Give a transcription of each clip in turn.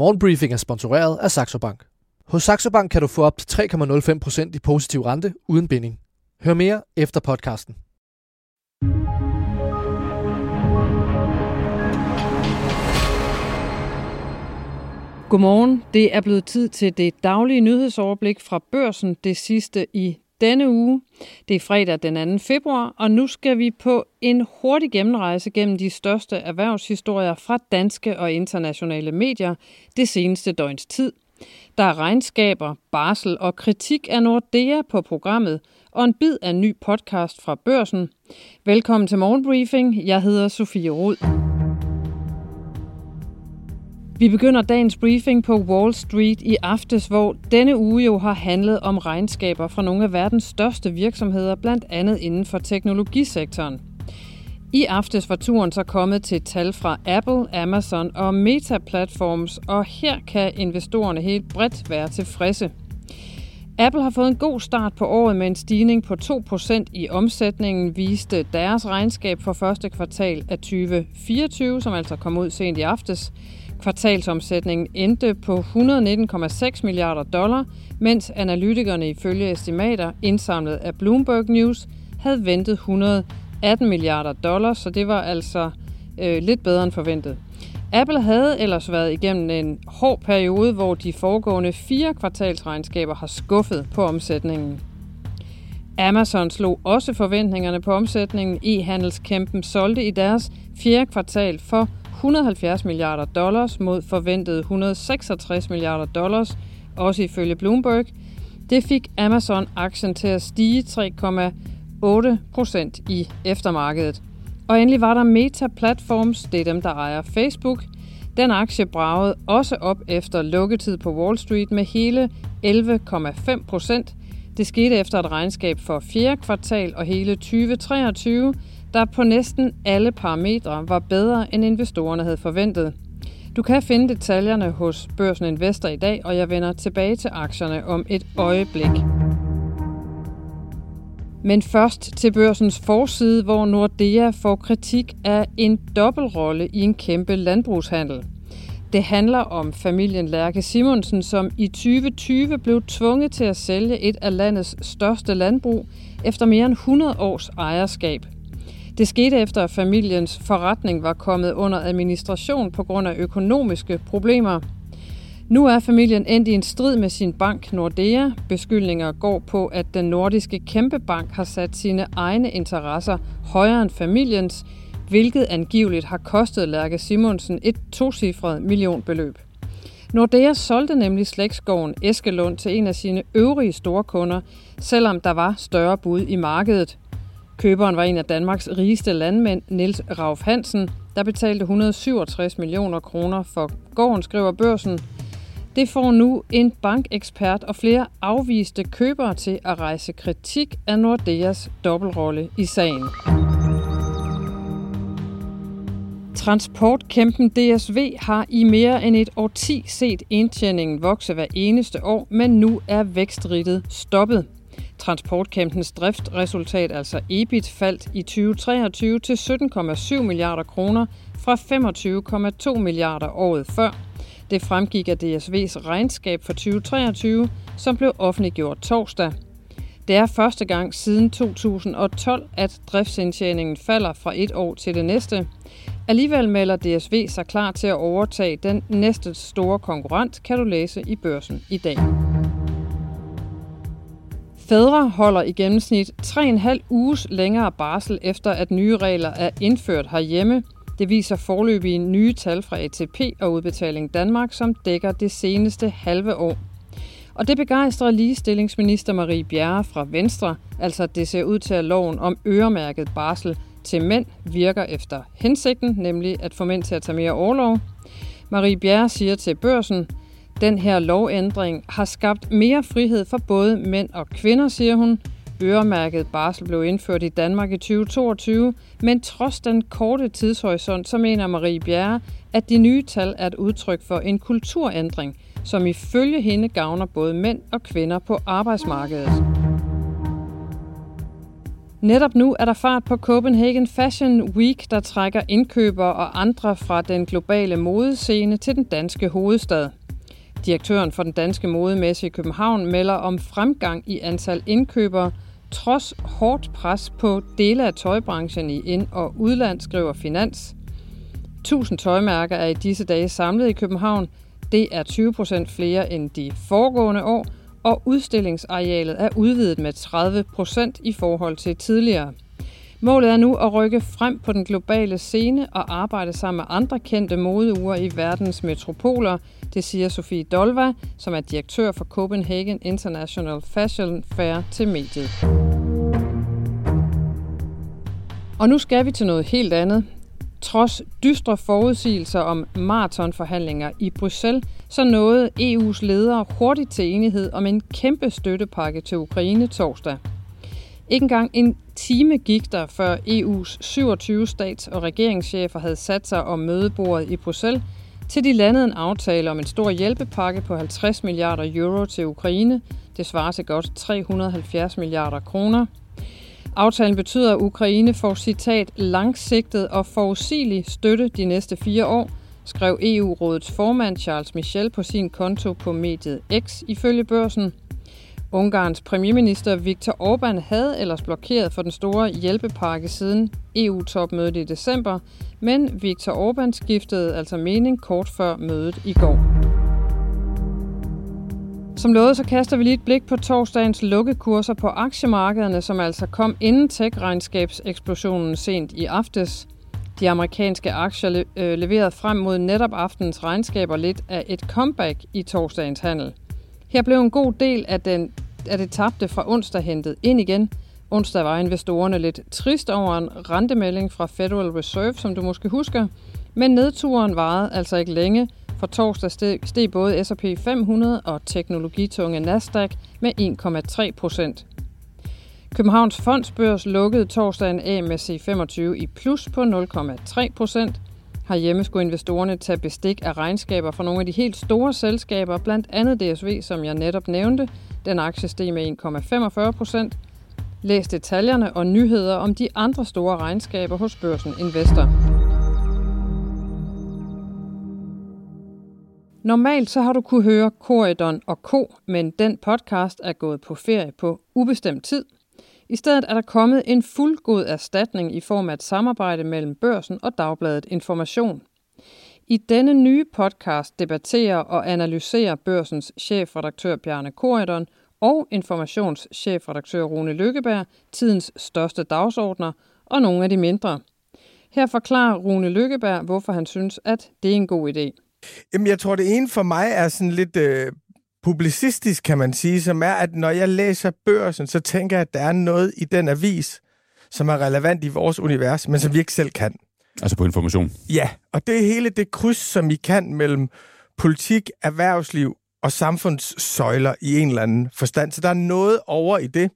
Morgenbriefing er sponsoreret af Saxo Bank. Hos Saxo Bank kan du få op til 3,05% i positiv rente uden binding. Hør mere efter podcasten. Godmorgen. Det er blevet tid til det daglige nyhedsoverblik fra børsen, det sidste i denne uge. Det er fredag den 2. februar, og nu skal vi på en hurtig gennemrejse gennem de største erhvervshistorier fra danske og internationale medier det seneste døgns tid. Der er regnskaber, barsel og kritik af Nordea på programmet, og en bid af en ny podcast fra børsen. Velkommen til Morgenbriefing. Jeg hedder Sofie Rod. Vi begynder dagens briefing på Wall Street i aftes, hvor denne uge jo har handlet om regnskaber fra nogle af verdens største virksomheder, blandt andet inden for teknologisektoren. I aftes var turen så kommet til tal fra Apple, Amazon og Meta Platforms, og her kan investorerne helt bredt være tilfredse. Apple har fået en god start på året med en stigning på 2% i omsætningen, viste deres regnskab for første kvartal af 2024, som altså kom ud sent i aftes. Kvartalsomsætningen endte på 119,6 milliarder dollar, mens analytikerne ifølge estimater indsamlet af Bloomberg News havde ventet 118 milliarder dollars, så det var altså øh, lidt bedre end forventet. Apple havde ellers været igennem en hård periode, hvor de foregående fire kvartalsregnskaber har skuffet på omsætningen. Amazon slog også forventningerne på omsætningen. E-handelskæmpen solgte i deres fjerde kvartal for 170 milliarder dollars mod forventet 166 milliarder dollars, også ifølge Bloomberg. Det fik Amazon-aktien til at stige 3,8 procent i eftermarkedet. Og endelig var der Meta Platforms, det er dem, der ejer Facebook. Den aktie bragede også op efter lukketid på Wall Street med hele 11,5 procent. Det skete efter et regnskab for fjerde kvartal og hele 2023, der på næsten alle parametre var bedre, end investorerne havde forventet. Du kan finde detaljerne hos Børsen Investor i dag, og jeg vender tilbage til aktierne om et øjeblik. Men først til børsens forside, hvor Nordea får kritik af en dobbeltrolle i en kæmpe landbrugshandel. Det handler om familien Lærke Simonsen, som i 2020 blev tvunget til at sælge et af landets største landbrug efter mere end 100 års ejerskab – det skete efter, at familiens forretning var kommet under administration på grund af økonomiske problemer. Nu er familien endt i en strid med sin bank Nordea. Beskyldninger går på, at den nordiske kæmpebank har sat sine egne interesser højere end familiens, hvilket angiveligt har kostet Lærke Simonsen et tocifret millionbeløb. Nordea solgte nemlig slægtsgården Eskelund til en af sine øvrige store kunder, selvom der var større bud i markedet. Køberen var en af Danmarks rigeste landmænd, Niels Rauf Hansen, der betalte 167 millioner kroner for gården, skriver børsen. Det får nu en bankekspert og flere afviste købere til at rejse kritik af Nordeas dobbeltrolle i sagen. Transportkæmpen DSV har i mere end et årti set indtjeningen vokse hver eneste år, men nu er vækstrittet stoppet. Transportkæmpens driftresultat, altså EBIT, faldt i 2023 til 17,7 milliarder kroner fra 25,2 milliarder året før. Det fremgik af DSV's regnskab for 2023, som blev offentliggjort torsdag. Det er første gang siden 2012, at driftsindtjeningen falder fra et år til det næste. Alligevel melder DSV sig klar til at overtage den næste store konkurrent, kan du læse i børsen i dag. Fædre holder i gennemsnit 3,5 uges længere barsel efter, at nye regler er indført herhjemme. Det viser forløbige nye tal fra ATP og Udbetaling Danmark, som dækker det seneste halve år. Og det begejstrer ligestillingsminister Marie Bjerre fra Venstre, altså det ser ud til, at loven om øremærket barsel til mænd virker efter hensigten, nemlig at få mænd til at tage mere overlov. Marie Bjerre siger til børsen, den her lovændring har skabt mere frihed for både mænd og kvinder, siger hun. Øremærket barsel blev indført i Danmark i 2022, men trods den korte tidshorisont, så mener Marie Bjerre, at de nye tal er et udtryk for en kulturændring, som ifølge hende gavner både mænd og kvinder på arbejdsmarkedet. Netop nu er der fart på Copenhagen Fashion Week, der trækker indkøbere og andre fra den globale modescene til den danske hovedstad. Direktøren for den danske modemesse i København melder om fremgang i antal indkøbere, trods hårdt pres på dele af tøjbranchen i ind- og udland, skriver Finans. 1000 tøjmærker er i disse dage samlet i København. Det er 20 procent flere end de foregående år, og udstillingsarealet er udvidet med 30 procent i forhold til tidligere. Målet er nu at rykke frem på den globale scene og arbejde sammen med andre kendte modeuger i verdens metropoler, det siger Sofie Dolva, som er direktør for Copenhagen International Fashion Fair til mediet. Og nu skal vi til noget helt andet. Trods dystre forudsigelser om maratonforhandlinger i Bruxelles, så nåede EU's ledere hurtigt til enighed om en kæmpe støttepakke til Ukraine torsdag. Ikke engang en time gik der, før EU's 27 stats- og regeringschefer havde sat sig om mødebordet i Bruxelles, til de landede en aftale om en stor hjælpepakke på 50 milliarder euro til Ukraine. Det svarer til godt 370 milliarder kroner. Aftalen betyder, at Ukraine får citat langsigtet og forudsigelig støtte de næste fire år, skrev EU-rådets formand Charles Michel på sin konto på mediet X ifølge børsen. Ungarns premierminister Viktor Orbán havde ellers blokeret for den store hjælpepakke siden EU-topmødet i december, men Viktor Orbán skiftede altså mening kort før mødet i går. Som lovet, så kaster vi lige et blik på torsdagens lukkekurser på aktiemarkederne, som altså kom inden tech-regnskabseksplosionen sent i aftes. De amerikanske aktier øh, leverede frem mod netop aftens regnskaber lidt af et comeback i torsdagens handel. Her blev en god del af, den, af det tabte fra onsdag hentet ind igen. Onsdag var investorerne lidt trist over en rentemelding fra Federal Reserve, som du måske husker. Men nedturen varede altså ikke længe. For torsdag steg, steg både S&P 500 og teknologitunge Nasdaq med 1,3 procent. Københavns Fondsbørs lukkede torsdagen af med C25 i plus på 0,3 procent. Herhjemme skulle investorerne tage bestik af regnskaber fra nogle af de helt store selskaber, blandt andet DSV, som jeg netop nævnte. Den aktie steg med 1,45 procent. Læs detaljerne og nyheder om de andre store regnskaber hos Børsen Investor. Normalt så har du kunne høre Corridon og Ko, men den podcast er gået på ferie på ubestemt tid – i stedet er der kommet en fuldgod erstatning i form af et samarbejde mellem børsen og dagbladet Information. I denne nye podcast debatterer og analyserer børsens chefredaktør Bjarne Korydon og informationschefredaktør Rune Lykkeberg tidens største dagsordner og nogle af de mindre. Her forklarer Rune Lykkeberg, hvorfor han synes, at det er en god idé. Jamen, jeg tror, det ene for mig er sådan lidt øh, publicistisk, kan man sige, som er, at når jeg læser børsen, så tænker jeg, at der er noget i den avis, som er relevant i vores univers, men som vi ikke selv kan. Altså på information? Ja, og det er hele det kryds, som I kan mellem politik, erhvervsliv og samfundssøjler i en eller anden forstand. Så der er noget over i det,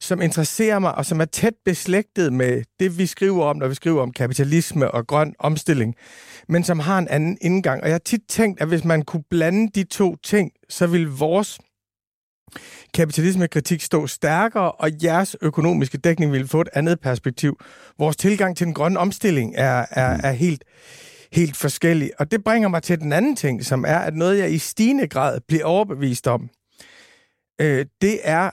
som interesserer mig, og som er tæt beslægtet med det, vi skriver om, når vi skriver om kapitalisme og grøn omstilling, men som har en anden indgang. Og jeg har tit tænkt, at hvis man kunne blande de to ting, så ville vores kapitalismekritik stå stærkere, og jeres økonomiske dækning ville få et andet perspektiv. Vores tilgang til den grønne omstilling er, er, er helt, helt forskellig. Og det bringer mig til den anden ting, som er, at noget, jeg i stigende grad bliver overbevist om, øh, det er,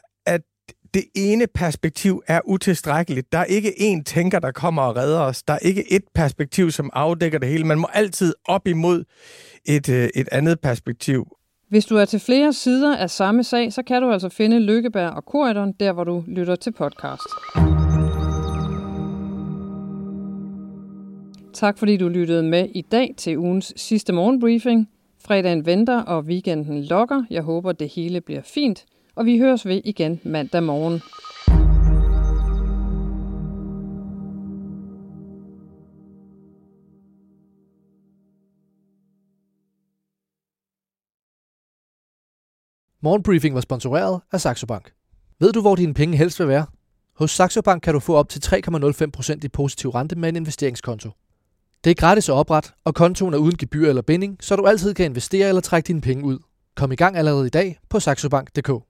det ene perspektiv er utilstrækkeligt. Der er ikke én tænker, der kommer og redder os. Der er ikke et perspektiv, som afdækker det hele. Man må altid op imod et, øh, et andet perspektiv. Hvis du er til flere sider af samme sag, så kan du altså finde Lykkeberg og Korridoren, der hvor du lytter til podcast. Tak fordi du lyttede med i dag til ugens sidste morgenbriefing. Fredagen venter, og weekenden lokker. Jeg håber, det hele bliver fint og vi høres ved igen mandag morgen. Morgenbriefing var sponsoreret af Saxo Bank. Ved du, hvor dine penge helst vil være? Hos Saxo Bank kan du få op til 3,05% i positiv rente med en investeringskonto. Det er gratis at oprette, og kontoen er uden gebyr eller binding, så du altid kan investere eller trække dine penge ud. Kom i gang allerede i dag på saxobank.dk.